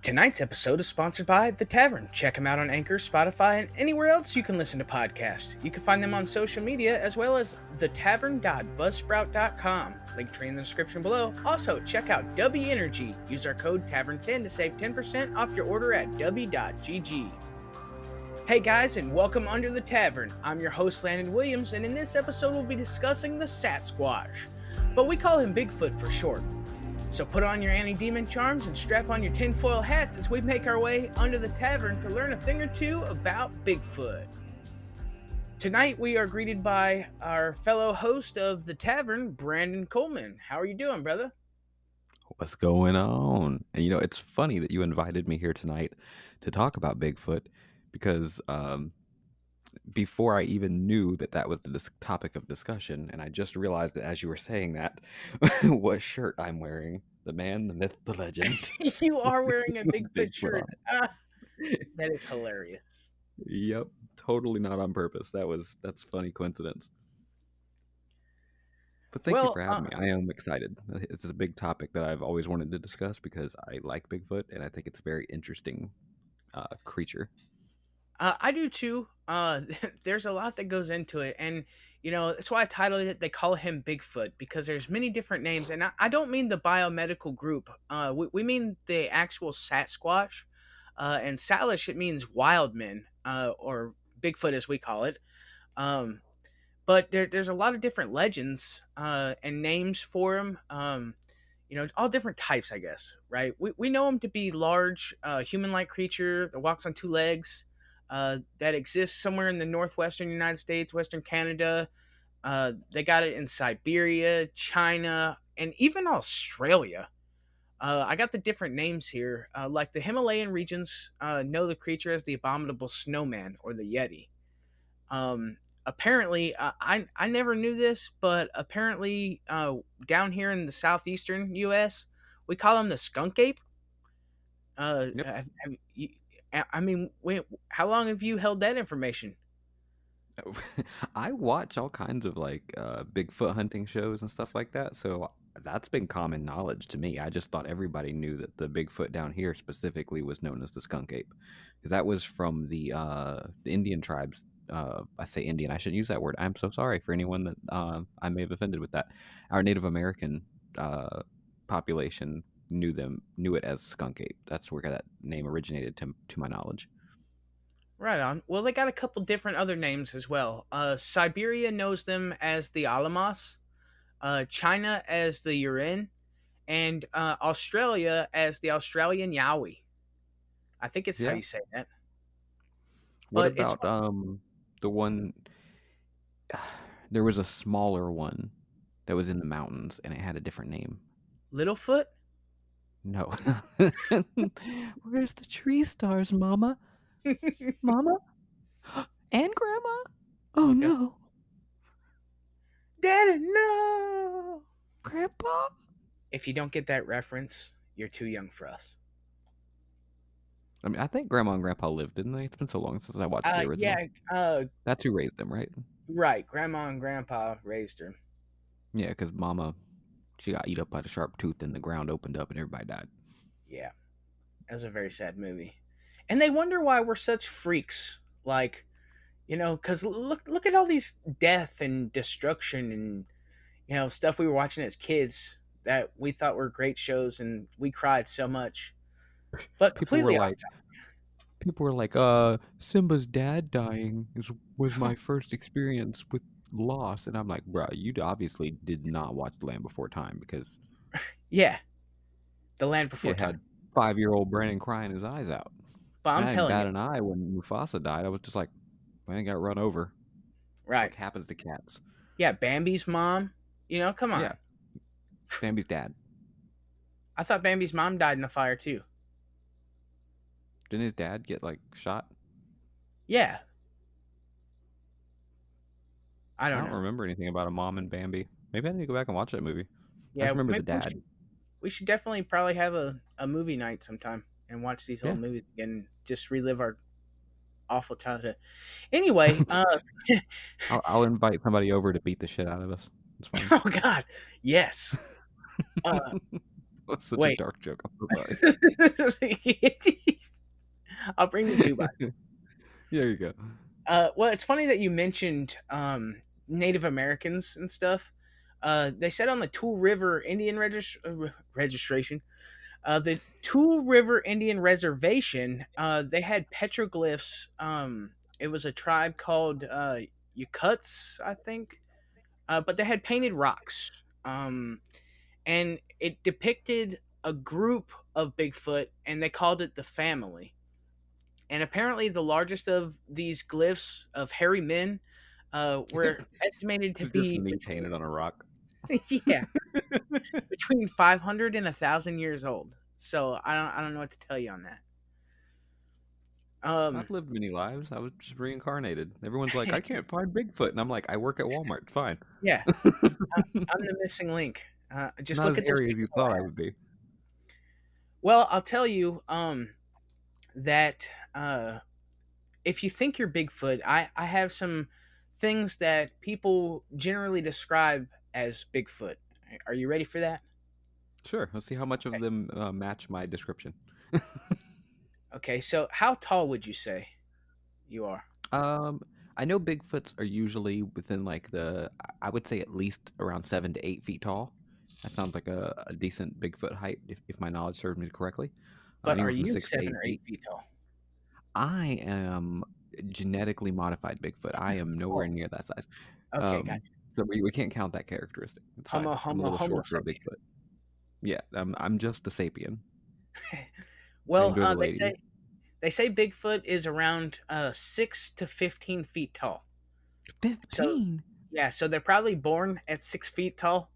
Tonight's episode is sponsored by The Tavern. Check them out on Anchor, Spotify, and anywhere else you can listen to podcasts. You can find them on social media as well as thetavern.buzzsprout.com. Linktree in the description below. Also, check out Dubby Energy. Use our code TAVERN10 to save 10% off your order at dubby.gg. Hey guys, and welcome under the tavern. I'm your host, Landon Williams, and in this episode, we'll be discussing the Sasquatch, but we call him Bigfoot for short. So put on your anti demon charms and strap on your tinfoil hats as we make our way under the tavern to learn a thing or two about Bigfoot. Tonight, we are greeted by our fellow host of the tavern, Brandon Coleman. How are you doing, brother? What's going on? And you know, it's funny that you invited me here tonight to talk about Bigfoot because um, before I even knew that that was the topic of discussion, and I just realized that as you were saying that, what shirt I'm wearing the man, the myth, the legend. you are wearing a Bigfoot, Bigfoot shirt. Ah, that is hilarious. Yep, totally not on purpose. That was that's funny coincidence. But thank well, you for having uh, me. I am excited. It's a big topic that I've always wanted to discuss because I like Bigfoot and I think it's a very interesting uh, creature. Uh, I do too. Uh, there's a lot that goes into it, and you know that's why I titled it. They call him Bigfoot because there's many different names, and I, I don't mean the biomedical group. Uh, we, we mean the actual Sasquatch, uh, and Salish it means wild men, uh, or Bigfoot as we call it. Um, but there, there's a lot of different legends uh, and names for him. Um, you know, all different types, I guess. Right? We we know him to be large, uh, human-like creature that walks on two legs uh, that exists somewhere in the northwestern United States, Western Canada. Uh, they got it in Siberia, China, and even Australia. Uh, I got the different names here. Uh, like the Himalayan regions uh, know the creature as the abominable snowman or the Yeti. Um, apparently, uh, I I never knew this, but apparently uh, down here in the southeastern U.S., we call him the skunk ape. Uh, yep. have, have you, I mean, wait, how long have you held that information? I watch all kinds of like uh, Bigfoot hunting shows and stuff like that, so that's been common knowledge to me. I just thought everybody knew that the Bigfoot down here specifically was known as the skunk ape, because that was from the uh, the Indian tribes. Uh, I say Indian. I shouldn't use that word. I'm so sorry for anyone that uh, I may have offended with that. Our Native American uh, population knew them knew it as skunk ape. That's where that name originated to to my knowledge. Right on. Well, they got a couple different other names as well. Uh, Siberia knows them as the Alamos, uh, China as the Yeren, and uh, Australia as the Australian Yowie. I think it's yeah. how you say that. What but about um the one? There was a smaller one that was in the mountains, and it had a different name. Littlefoot. No. Where's the tree stars, Mama? Mama? And Grandma? Oh no. Daddy, no. Grandpa? If you don't get that reference, you're too young for us. I mean, I think Grandma and Grandpa lived, didn't they? It's been so long since I watched uh, the original. Yeah, uh, that's who raised them, right? Right. Grandma and Grandpa raised her. Yeah, because Mama she got eat up by the Sharptooth and the ground opened up and everybody died. Yeah. That was a very sad movie. And they wonder why we're such freaks. Like, you know, because look look at all these death and destruction and you know stuff we were watching as kids that we thought were great shows and we cried so much. But completely people were like, people were like, "Uh, Simba's dad dying is was my first experience with lost, and I'm like, bro, you obviously did not watch The Land Before Time because, yeah, The Land Before Time had five year old Brandon crying his eyes out. But I'm I telling you, an eye when Mufasa died. I was just like, man, got run over. Right, like happens to cats. Yeah, Bambi's mom. You know, come on. Yeah, Bambi's dad. I thought Bambi's mom died in the fire too. Didn't his dad get like shot? Yeah, I don't, I don't remember anything about a mom and Bambi. Maybe I need to go back and watch that movie. Yeah, I remember the dad. We should, we should, definitely probably have a, a movie night sometime and watch these old movies again. Just relive our awful childhood. Anyway, uh, I'll, I'll, invite somebody over to beat the shit out of us. Oh God, yes. Uh, Such Wait. a dark joke. I'm so sorry. I'll bring you two back. there you go. Uh, well, it's funny that you mentioned um, Native Americans and stuff. Uh, they said on the Tule River Indian uh, registration, uh, the Tule River Indian Reservation, uh, they had petroglyphs. Um, it was a tribe called uh, Yokuts, I think, uh, but they had painted rocks. Um, and it depicted a group of Bigfoot, and they called it the family. And apparently, the largest of these glyphs of hairy men uh, were estimated to be me painted on a rock. yeah, between 500 and a thousand years old. So I don't, I don't know what to tell you on that. Um, I've lived many lives. I was just reincarnated. Everyone's like, I can't find Bigfoot, and I'm like, I work at Walmart. Fine. yeah, I'm the missing link. Uh, just Not look as at airy as you thought I would be. Well, I'll tell you um, that uh, if you think you're Bigfoot, I, I have some things that people generally describe as Bigfoot. Are you ready for that? Sure. Let's see how much of them uh, match my description. Okay, so how tall would you say you are? Um, I know Bigfoots are usually within like the, I would say at least around seven to eight feet tall. That sounds like a, a decent Bigfoot height, if, if my knowledge serves me correctly. Uh, But are you seven or eight feet tall? I am genetically modified Bigfoot. I am nowhere Oh. near that size. Okay, Um, gotcha. So we, we can't count that characteristic. It's. Homo- I'm a homo short sapien. Bigfoot. Yeah, I'm, I'm just a sapien. Well, uh, they say they say Bigfoot is around uh, six to fifteen feet tall. Fifteen. Yeah, so they're probably born at six feet tall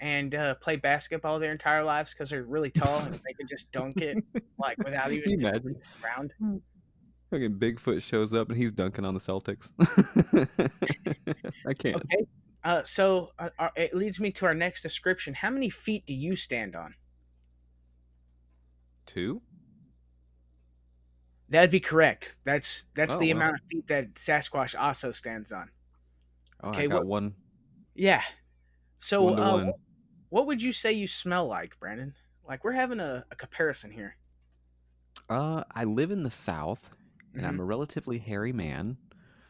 and uh, play basketball their entire lives because they're really tall and they can just dunk it like without even you Fucking Bigfoot shows up and he's dunking on the Celtics. I can't. Okay, uh, so uh, uh, it leads me to our next description. How many feet do you stand on? Two? That'd be correct. That's that's Oh, the wow. amount of feet that Sasquatch also stands on. Oh, Okay, I got what- one. Yeah. So, One uh, what, what would you say you smell like, Brandon? Like we're having a, a comparison here. Uh, I live in the South, and Mhm. I'm a relatively hairy man.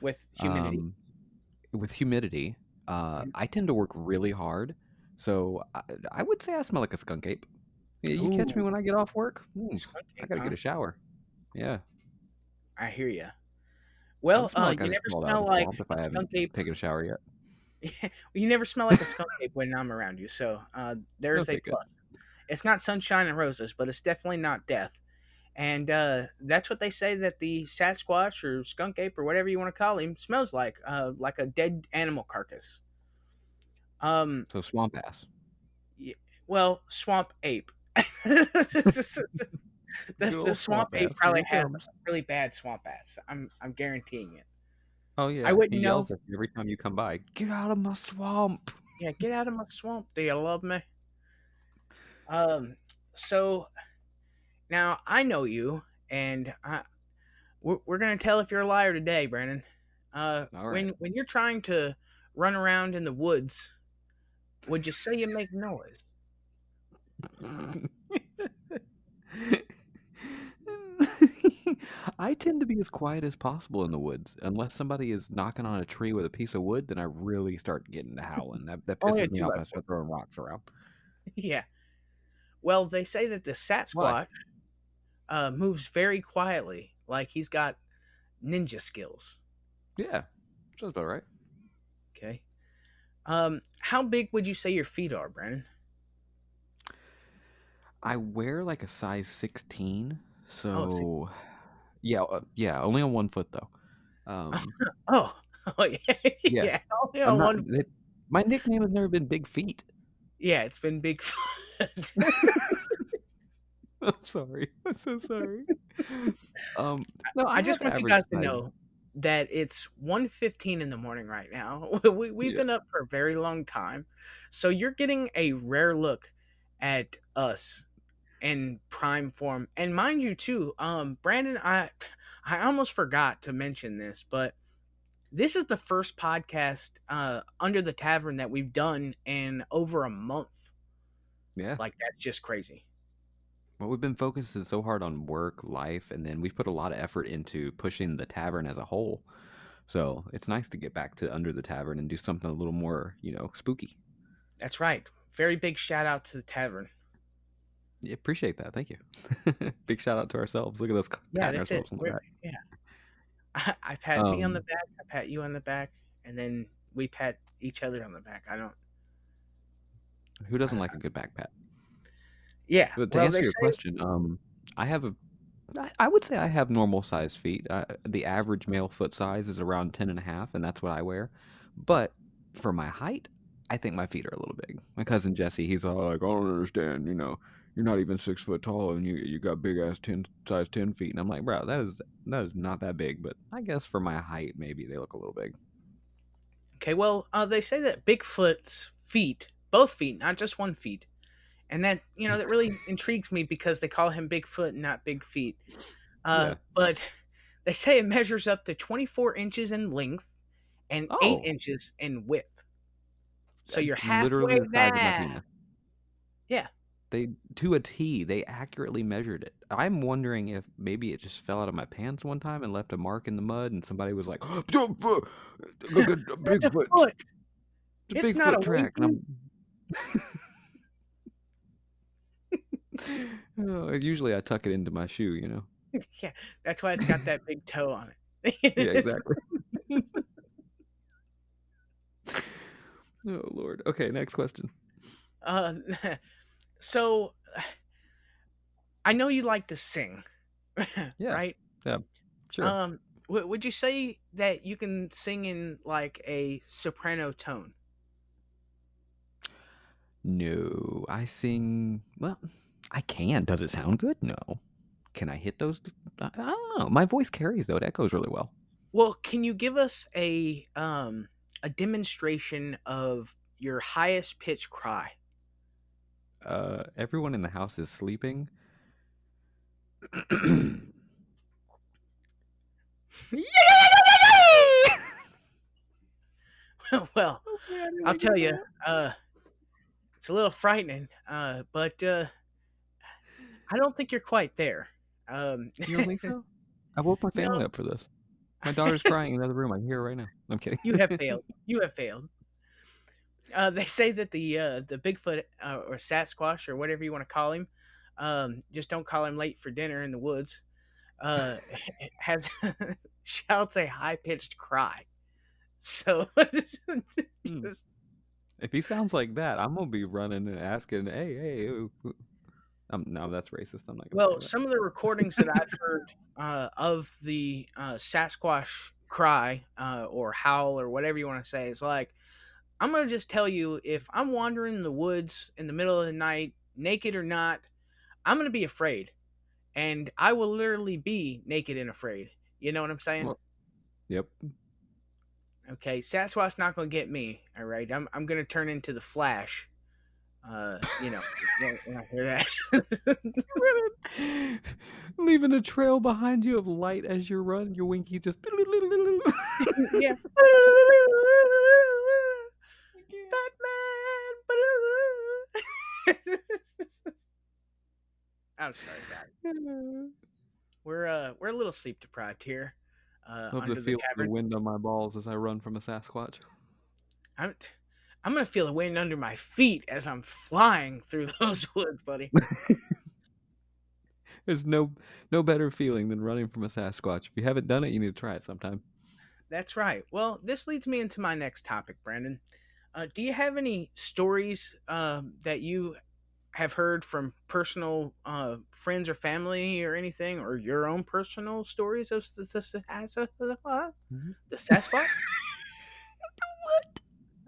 with humidity. um, with humidity. Uh, Mhm. I tend to work really hard, so I, I would say I smell like a skunk ape. You catch me when I get off work. mm, Skunk I gotta get a shower. Yeah. I hear you. Well, uh, like you never smell like a skunk ape. Taking a shower yet. you never smell like a skunk ape when I'm around you. So uh, there's Okay, a good. plus. It's not sunshine and roses, but it's definitely not death. And uh, that's what they say that the Sasquatch or skunk ape or whatever you want to call him smells like, uh, like a dead animal carcass. Um, So swamp ass. well, swamp ape. the, the swamp swamp ape probably has comes. really bad swamp ass. I'm I'm guaranteeing it. Oh yeah. I wouldn't he know. at every time you come by. Get out of my swamp. Yeah, get out of my swamp. Do you love me? Um, so now I know you, and I we're, we're gonna tell if you're a liar today, Brandon. Uh, All when when you're trying to run around in the woods, would you say you make noise? I tend to be as quiet as possible in the woods. Unless somebody is knocking on a tree with a piece of wood, then I really start getting to howling. That, that Oh, yeah, pisses me off. I- I start throwing rocks around. yeah. Well, they say that the Sasquatch uh, moves very quietly, like he's got ninja skills. Yeah, sounds about right. Okay. Um, how big would you say your feet are, Brandon? I wear like a size 16, so yeah, uh, yeah, only on one foot though. Um, Oh, oh yeah, yeah. Yeah. Only on not- one. it- my nickname has never been Big Feet. Yeah, it's been big. I'm sorry. I'm so sorry. um, no, I just want you guys to know that it's 1.15 in the morning right now. We, we've Yeah. been up for a very long time. So you're getting a rare look at us in prime form. And mind you too, um, Brandon, I I almost forgot to mention this, but this is the first podcast uh under the tavern that we've done in over a month. Yeah. Like that's just crazy. Well, we've been focusing so hard on work, life, and then we've put a lot of effort into pushing the tavern as a whole. So it's nice to get back to under the tavern and do something a little more, you know, spooky. That's right. Very big shout out to the tavern. Yeah, appreciate that. Thank you. big shout out to ourselves. Look at us Yeah, that's it. on the We're, back. yeah. I, I pat me on the Um, back. I pat you on the back, and then we pat each other on the back. I don't. who doesn't I, like a good back pat? Yeah. But to Well, answer your say. question, um, I have a, I, would say I have normal size feet. Uh, the average male foot size is around 10 and a half, and that's what I wear. But for my height, I think my feet are a little big. My cousin Jesse, he's all like, I don't understand, you know, you're not even six foot tall and you you got big ass 10 size 10 feet. And I'm like, bro, that is that is not that big, but I guess for my height, maybe they look a little big. Okay. Well, uh, they say that Bigfoot's feet, both feet, not just one feet, and that you know that really intrigues me because they call him Bigfoot, not Big Feet. Uh, Yeah. but they say it measures up to 24 inches in length and 8 inches in width. So you're literally halfway the size of my there. Yeah. They to a T, they accurately measured it. I'm wondering if maybe it just fell out of my pants one time and left a mark in the mud, and somebody was like, "Look at Bigfoot, foot. the It's not a track," and winky. I'm. Oh, usually I tuck it into my shoe, you know. yeah, that's why it's got that big toe on it. Yeah, exactly. Oh Lord. Okay, next question. uh, so I know you like to sing, Yeah, right? yeah, sure. Um, w- would you say that you can sing in like a soprano tone? No, I sing. Well, I can. Does it sound good? No. Can I hit those? I, I don't know. My voice carries though. It echoes really well. Well, can you give us a um a demonstration of your highest pitch cry? Uh, everyone in the house is sleeping. well, I didn't I'll tell you, uh, it's a little frightening, uh, but uh, I don't think you're quite there. Um, You don't think so? I woke my family no, up for this. My daughter's crying in the other room. I can hear her right now. I'm kidding. you have failed. You have failed. Uh, they say that the uh, the Bigfoot uh, or Sasquatch or whatever you want to call him, um, just don't call him late for dinner in the woods. Uh, has shouts a high pitched cry. So Hmm. just- If he sounds like that, I'm gonna be running and asking, "Hey, hey!" Who- who-" Um, no, that's racist. I'm not gonna well, some of the recordings that I've heard uh, of the uh, Sasquatch cry uh, or howl or whatever you want to say is like, I'm gonna just tell you if I'm wandering in the woods in the middle of the night, naked or not, I'm gonna be afraid, and I will literally be naked and afraid. You know what I'm saying? Well, yep. Okay, Sasquatch's not gonna get me. All right, I'm I'm gonna turn into the Flash. Uh, you know, when I hear that. Leaving a trail behind you of light as you run. Your winky just. yeah. Batman. I'm sorry, guys. We're uh we're a little sleep deprived here. Uh, Love under to the feel the wind on my balls as I run from a Sasquatch. I'm t- I'm gonna feel the wind under my feet as I'm flying through those woods, buddy. There's no no better feeling than running from a Sasquatch. If you haven't done it, you need to try it sometime. That's right. Well, this leads me into my next topic, Brandon. Uh, do you have any stories um, that you have heard from personal uh, friends or family or anything, or your own personal stories of the, the, the, the Sasquatch?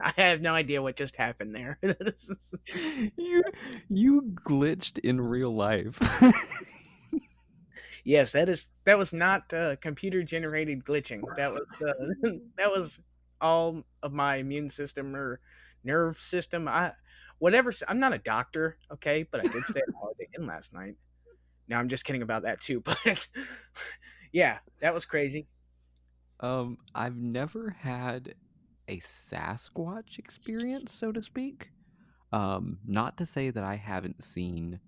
I have no idea what just happened there. you you glitched in real life. yes, that is that was not uh, computer generated glitching. That was uh, that was all of my immune system or nerve system. I whatever. I'm not a doctor, okay, but I did stay at Holiday Inn last night. Now I'm just kidding about that too, but yeah, that was crazy. um, I've never had a Sasquatch experience, so to speak. Um, not to say that I haven't seen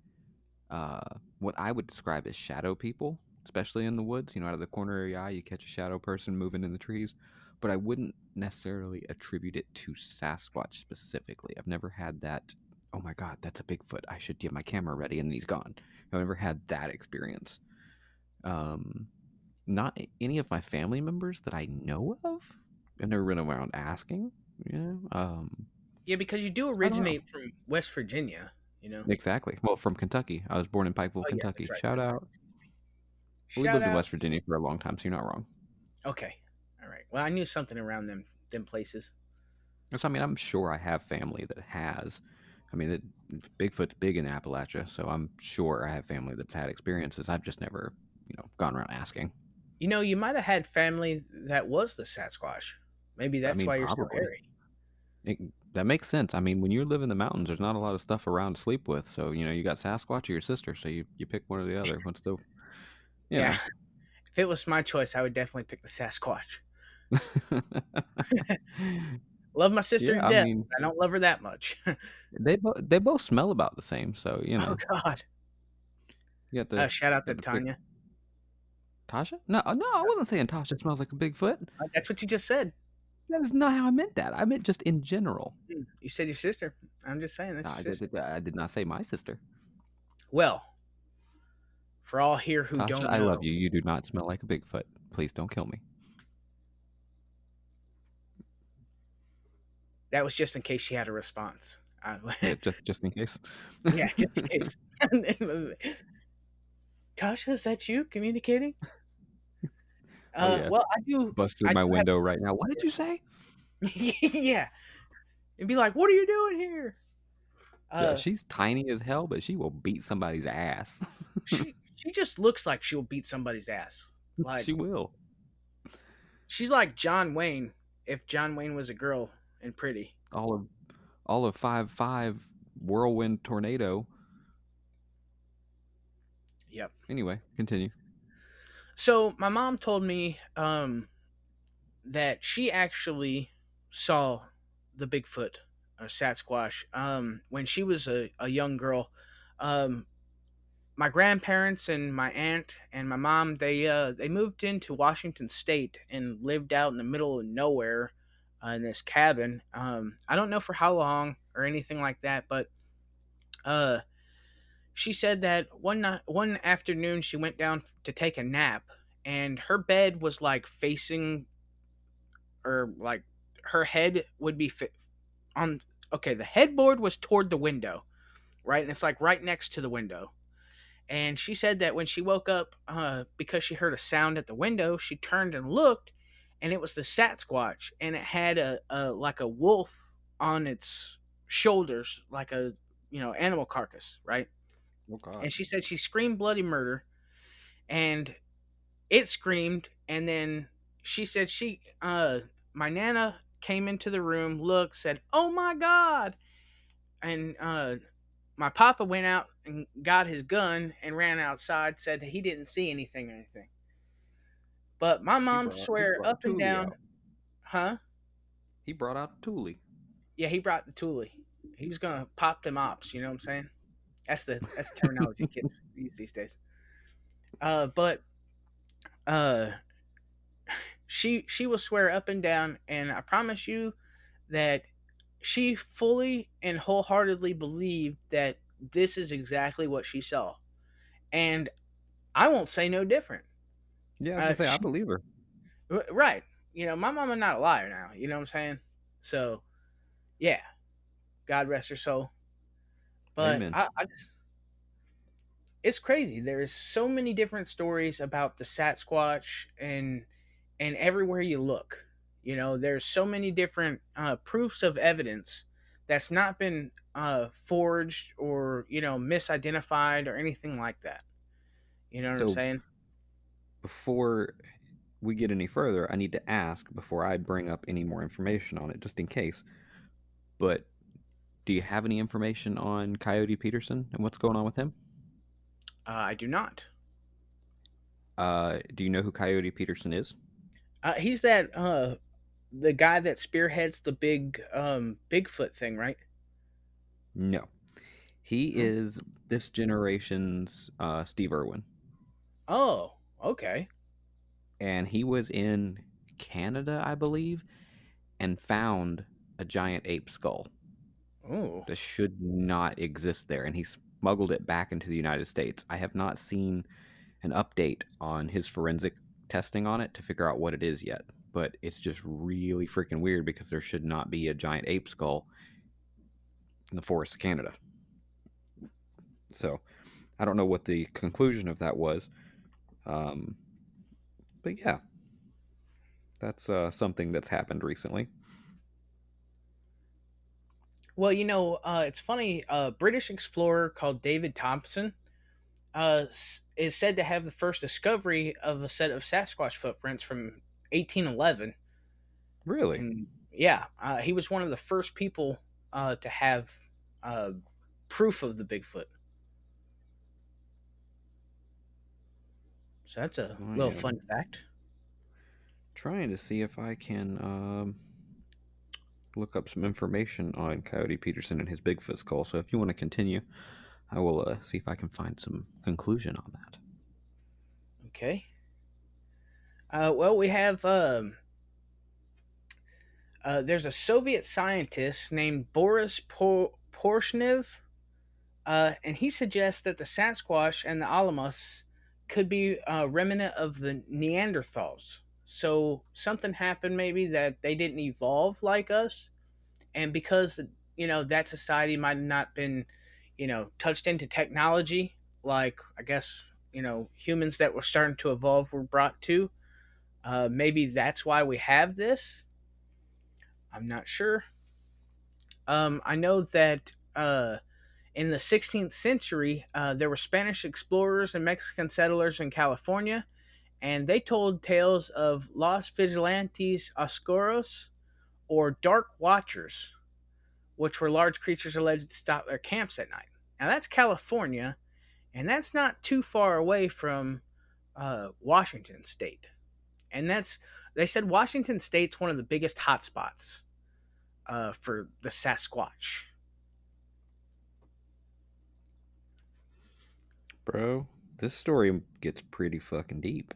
uh, what I would describe as shadow people, especially in the woods. You know, out of the corner of your eye, you catch a shadow person moving in the trees. But I wouldn't necessarily attribute it to Sasquatch specifically. I've never had that. Oh my God, that's a Bigfoot. I should get my camera ready, and he's gone. I've never had that experience. Um, not any of my family members that I know of. I've never been around asking. You know, um, Yeah, because you do I don't know. originate from West Virginia, you know. Exactly. Well, from Kentucky. I was born in Pikeville, Oh Kentucky. that's right. Shout out. We Shout lived in. West Virginia for a long time, so you're not wrong. Okay. All right. Well, I knew something around them them places. So I mean, I'm sure I have family that has. I mean, it, Bigfoot's big in Appalachia, so I'm sure I have family that's had experiences. I've just never, you know, gone around asking. You know, you might have had family that was the Sasquatch. Maybe that's mean, why you're probably. so hairy. It, that makes sense. I mean, when you live in the mountains, there's not a lot of stuff around to sleep with. So you know, you got Sasquatch or your sister, so you, you pick one or the other. What's the, you Yeah. If it was my choice, I would definitely pick the Sasquatch. Love my sister yeah, to I mean, I don't love her that much. they both they both smell about the same. So you know. oh God! you got the Uh, shout out to got the pick- Tanya. Tasha. No, uh, no, I wasn't saying Tasha smells like a Bigfoot. Uh, That's what you just said. That is not how I meant that. I meant just in general. Hmm, You said your sister. I'm just saying that's No, I, your sister. did, I did not say my sister. Well, for all here who Tasha, don't know, I love you. You do not smell like a Bigfoot. Please don't kill me. that was just in case she had a response. Yeah, just just in case. yeah, just in case. Tasha, is that you communicating? Oh, Uh, yeah. Well, I do. Bust through I my window right now. What did you say? yeah, and be like, "What are you doing here?" yeah, Uh, she's tiny as hell, but she will beat somebody's ass. she she just looks like she'll beat somebody's ass. Like she will. she's like John Wayne if John Wayne was a girl and pretty. All of all of five five whirlwind tornado. Yep. Anyway, continue. So my mom told me um, that she actually saw the Bigfoot or Sasquatch um, when she was a, a young girl. Um, my grandparents and my aunt and my mom they uh, they moved into Washington State and lived out in the middle of nowhere uh, in this cabin. Um, I don't know for how long or anything like that, but uh, she said that one night, one afternoon she went down to take a nap and her bed was like facing or like her head would be fi- on okay the headboard was toward the window right and it's like right next to the window. And she said that when she woke up uh, because she heard a sound at the window she turned and looked and it was the sasquatch and it had a, a like a wolf on its shoulders like a you know animal carcass right Oh God. and she said she screamed bloody murder and it screamed and then she said she uh my nana came into the room looked said oh my god and uh my papa went out and got his gun and ran outside said that he didn't see anything or anything but my mom brought- swear up and down out. huh He brought out Thule. yeah he brought the Thule. he was gonna pop them ops you know what i'm saying that's the that's the terminology kids use these days. Uh but uh she she will swear up and down and i promise you that she fully and wholeheartedly believed that this is exactly what she saw. And i won't say no different. Yeah, I was Uh, gonna say I she- believe her. Right. You know my mama not a liar now you know what i'm saying? So yeah. God rest her soul but. I, I just it's crazy there's so many different stories about the sasquatch and and everywhere you look you know there's so many different uh, proofs of evidence that's not been uh, forged or you know misidentified or anything like that you know what i'm saying Before we get any further, I need to ask before I bring up any more information on it, just in case. But do you have any information on Coyote Peterson and what's going on with him? uh, i do not Uh, do you know who Coyote Peterson is? Uh, he's that uh the guy that spearheads the big um Bigfoot thing, right? No, he Oh. is this generation's uh, Steve Irwin, Oh, okay. and he was in Canada, I believe, and found a giant ape skull. Oh, that should not exist there, and he smuggled it back into the United States. I have not seen an update on his forensic testing on it to figure out what it is yet, but it's just really freaking weird because there should not be a giant ape skull in the forests of Canada. So I don't know what the conclusion of that was. Um, but yeah, that's uh, something that's happened recently. Well, you know, uh, it's funny. A British explorer called David Thompson uh, is said to have the first discovery of a set of Sasquatch footprints from 1811. Really? And yeah, uh, he was one of the first people uh, to have uh, proof of the Bigfoot. So that's a Oh, little yeah. fun fact. trying to see if I can um, look up some information on Coyote Peterson and his Bigfoot skull. So if you want to continue, I will uh, see if I can find some conclusion on that. Okay. Uh, well, we have um, uh, there's a Soviet scientist named Boris Por- Porshnev, uh, and he suggests that the Sasquatch and the Alamos could be uh, remnant of the Neanderthals. So something happened maybe that they didn't evolve like us, and because you know that society might not been, you know, touched into technology like I guess you know humans that were starting to evolve were brought to. Uh, maybe that's why we have this. I'm not sure. Um, I know that uh, in the 16th century, uh, there were Spanish explorers and Mexican settlers in California, and they told tales of Los Vigilantes Oscuros, or Dark Watchers, which were large creatures alleged to stop their camps at night. Now, that's California, and that's not too far away from uh, Washington State. And that's, they said Washington State's one of the biggest hotspots uh, for the Sasquatch. Bro, this story gets pretty fucking deep.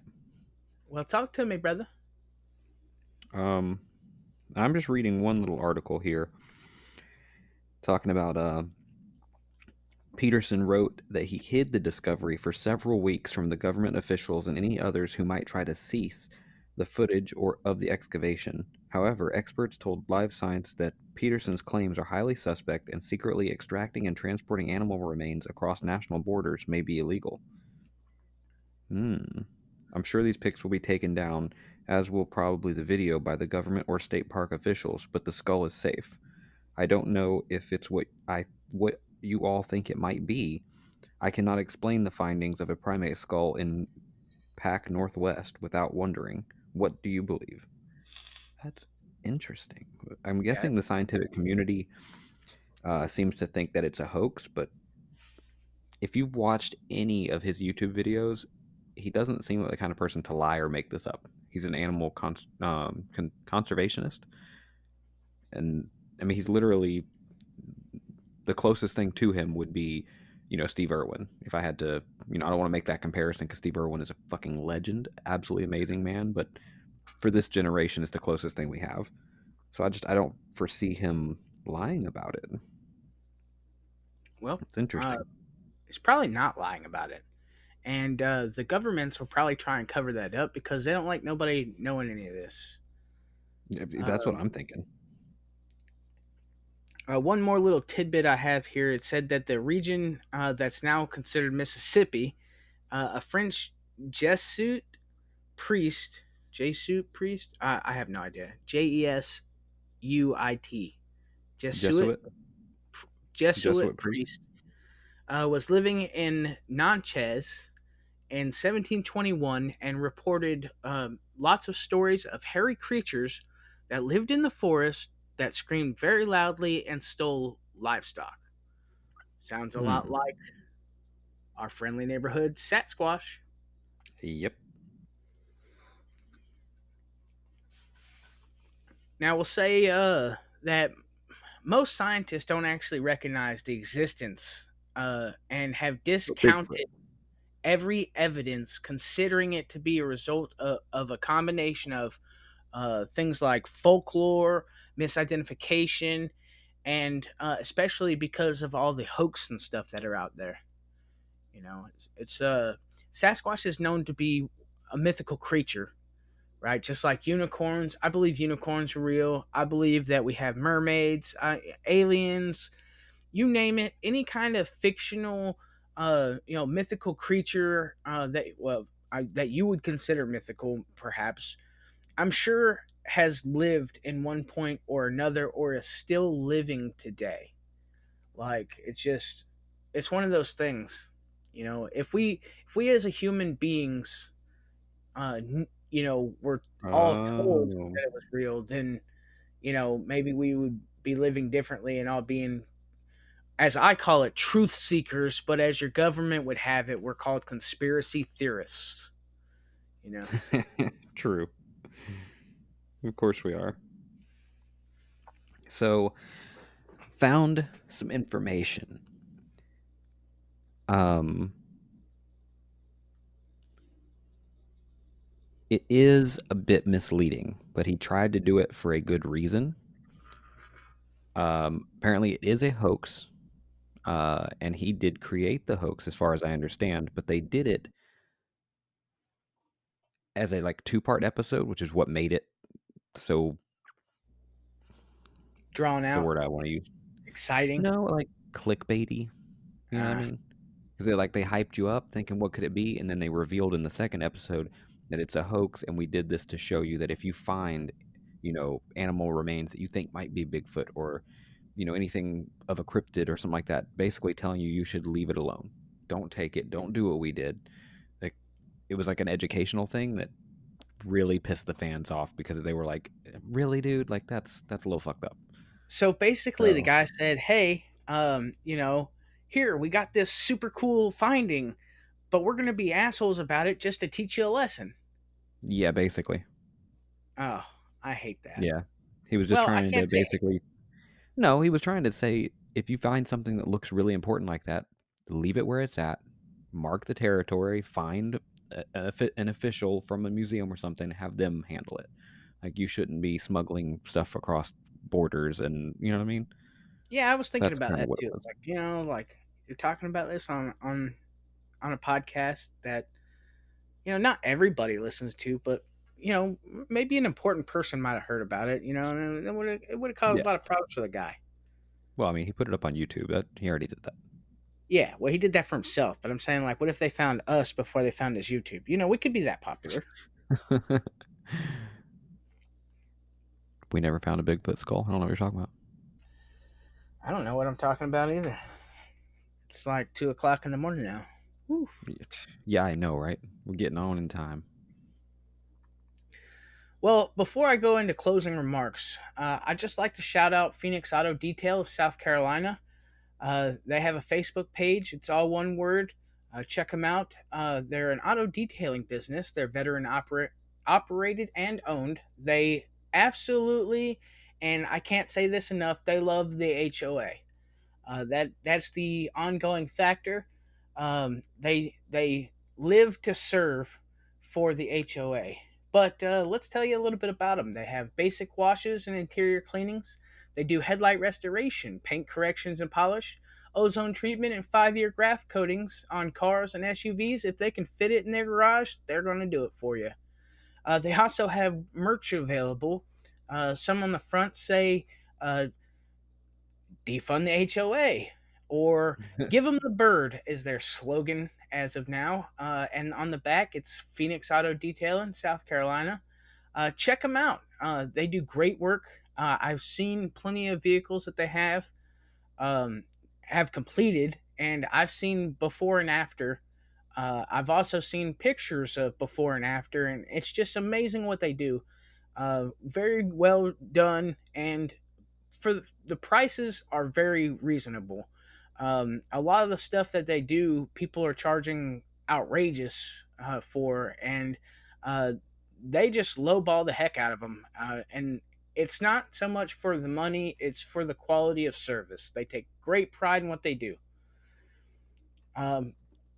Well, talk to me, brother. Um, I'm just reading one little article here talking about uh, Peterson wrote that he hid the discovery for several weeks from the government officials and any others who might try to cease the footage or of the excavation. However, experts told Live Science that Peterson's claims are highly suspect and secretly extracting and transporting animal remains across national borders may be illegal. Hmm. I'm sure these pics will be taken down, as will probably the video by the government or state park officials, but the skull is safe. I don't know if it's what I what you all think it might be. I cannot explain the findings of a primate skull in Pack Northwest without wondering. What do you believe? That's interesting. I'm guessing the scientific community uh, seems to think that it's a hoax, but if you've watched any of his YouTube videos, he doesn't seem like the kind of person to lie or make this up. He's an animal cons- um, con- conservationist, and I mean, he's literally the closest thing to him would be, you know, Steve Irwin. If I had to, you know, I don't want to make that comparison because Steve Irwin is a fucking legend, absolutely amazing man. But for this generation, it's the closest thing we have. So I just I don't foresee him lying about it. Well, It's interesting. uh, he's probably not lying about it. And uh, the governments will probably try and cover that up because they don't like nobody knowing any of this. That's what um, I'm thinking. Uh, one more little tidbit I have here. It said that the region uh, that's now considered Mississippi, uh, a French Jesuit priest, Jesuit priest, I, I have no idea. J E S U I T, Jesuit, Jesuit. Jesuit, Jesuit priest, uh, was living in Natchez in 1721 and reported um, lots of stories of hairy creatures that lived in the forest that screamed very loudly and stole livestock. Sounds a lot Hmm. like our friendly neighborhood Sasquatch. Yep. Now we'll say uh, that most scientists don't actually recognize the existence uh, and have discounted every evidence, considering it to be a result of, of a combination of uh, things like folklore, misidentification, and uh, especially because of all the hoax and stuff that are out there. You know, it's, it's uh, Sasquatch is known to be a mythical creature, right? Just like unicorns. I believe unicorns are real. I believe that we have mermaids, uh, aliens, you name it, any kind of fictional, uh, you know, mythical creature uh, that well I, that you would consider mythical, perhaps. I'm sure has lived in one point or another, or is still living today. Like it's just, it's one of those things. You know, if we if we as a human beings, uh, you know, were all told Oh. that it was real, then you know maybe we would be living differently and all being as I call it, truth seekers, but as your government would have it, we're called conspiracy theorists. You know, True. Of course we are. So, found some information. Um, it is a bit misleading, but he tried to do it for a good reason. Um, apparently, it is a hoax, uh, and he did create the hoax, as far as I understand. But they did it as a like two part episode, which is what made it so. drawn out. the word I want to use? exciting. No, like clickbaity. You know what Ah. I mean? Because they like they hyped you up, thinking what could it be, and then they revealed in the second episode that it's a hoax, and we did this to show you that if you find, you know, animal remains that you think might be Bigfoot or, you know, anything of a cryptid or something like that, basically telling you you should leave it alone. Don't take it. Don't do what we did. Like it was like an educational thing that really pissed the fans off because they were like, "Really, dude? Like that's that's a little fucked up." So basically, the guy said, "Hey, um, you know, here we got this super cool finding, but we're gonna be assholes about it just to teach you a lesson." Yeah, basically. Oh, I hate that. Yeah. He was just Well, trying to basically No, he was trying to say if you find something that looks really important like that, leave it where it's at, mark the territory, find a, a, an official from a museum or something, have them handle it. Like you shouldn't be smuggling stuff across borders and you know what I mean? Yeah, I was thinking That's about that too. Like, you know, like you're talking about this on on on a podcast that you know not everybody listens to, but you know maybe an important person might have heard about it. You know, and it would have it would have caused Yeah. a lot of problems for the guy. Well, I mean, he put it up on YouTube. That he already did that. Yeah, well, he did that for himself, but I'm saying like, what if they found us before they found his YouTube? You know, we could be that popular. we never found a Bigfoot skull. I don't know what you're talking about. I don't know what I'm talking about either. It's like two o'clock in the morning now. Oof. Yeah, I know, right? We're getting on in time. Well, before I go into closing remarks, uh, I'd just like to shout out Phoenix Auto Detail of South Carolina. Uh, they have a Facebook page. It's all one word. Uh, check them out. Uh, they're an auto detailing business. They're veteran opera- operated and owned. They absolutely, and I can't say this enough, they love the HOA. Uh, that that's the ongoing factor. Um, they they live to serve for the HOA. But uh, let's tell you a little bit about them. They have basic washes and interior cleanings. They do headlight restoration, paint corrections and polish, ozone treatment, and five year graph coatings on cars and SUVs. If they can fit it in their garage, they're going to do it for you. Uh, they also have merch available. Uh, some on the front say, uh, defund the HOA or give them the bird is their slogan as of now. Uh, and on the back, it's Phoenix Auto Detailing, South Carolina. Uh, check them out. Uh, they do great work. Uh, I've seen plenty of vehicles that they have um, have completed, and I've seen before and after. Uh, I've also seen pictures of before and after, and it's just amazing what they do. Uh, very well done, and for the, the prices are very reasonable. Um, a lot of the stuff that they do, people are charging outrageous uh, for, and uh, they just lowball the heck out of them. Uh, and it's not so much for the money, it's for the quality of service. They take great pride in what they do. Um,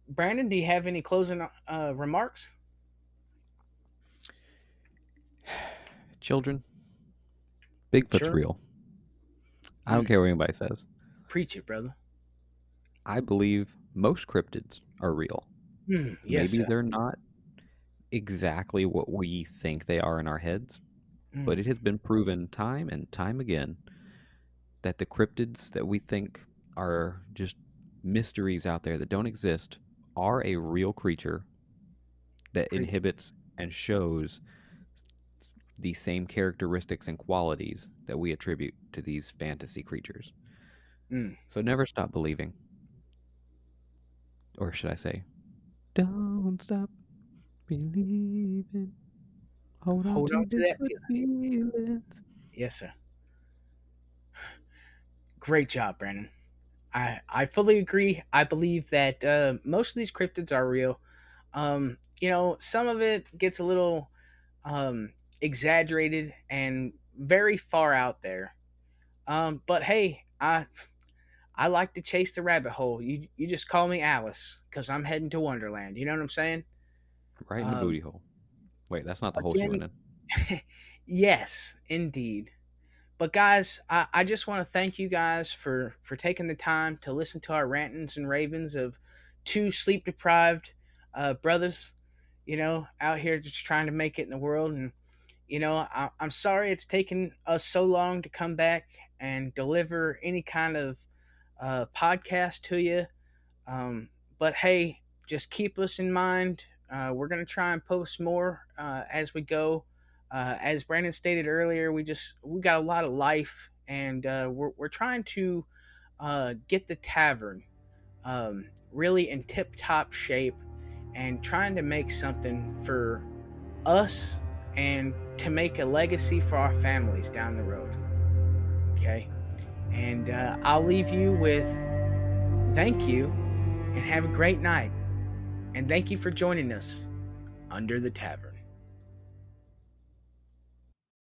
Brandon, do you have any closing uh, remarks? Children, Bigfoot's sure. real. I don't mm. care what anybody says. Preach it, brother. I believe most cryptids are real. Mm, yes, Maybe they're not exactly what we think they are in our heads, mm. but it has been proven time and time again that the cryptids that we think are just mysteries out there that don't exist are a real creature that Preach. inhibits and shows the same characteristics and qualities that we attribute to these fantasy creatures. Mm. So never stop believing. Or should I say, don't stop believing. Hold on, Hold to, on to that feeling. Feelings. Yes, sir. Great job, Brandon. I I fully agree. I believe that uh, most of these cryptids are real. Um, you know, some of it gets a little um, exaggerated and very far out there. Um, but hey, I I like to chase the rabbit hole. You you just call me Alice because I'm heading to Wonderland. You know what I'm saying? Right in the um, booty hole. Wait, that's not the hole she went in. yes, indeed. But guys, I, I just want to thank you guys for for taking the time to listen to our rantings and ravens of two sleep deprived uh, brothers. You know, out here just trying to make it in the world and you know, I, am sorry it's taken us so long to come back and deliver any kind of uh, podcast to you. Um, but hey, just keep us in mind. Uh, we're going to try and post more uh, as we go. Uh, as Brandon stated earlier, we just we got a lot of life, and uh, we're we're trying to uh, get the tavern um, really in tip top shape, and trying to make something for us and to make a legacy for our families down the road. Okay? And uh, I'll leave you with thank you and have a great night. And thank you for joining us under the tavern.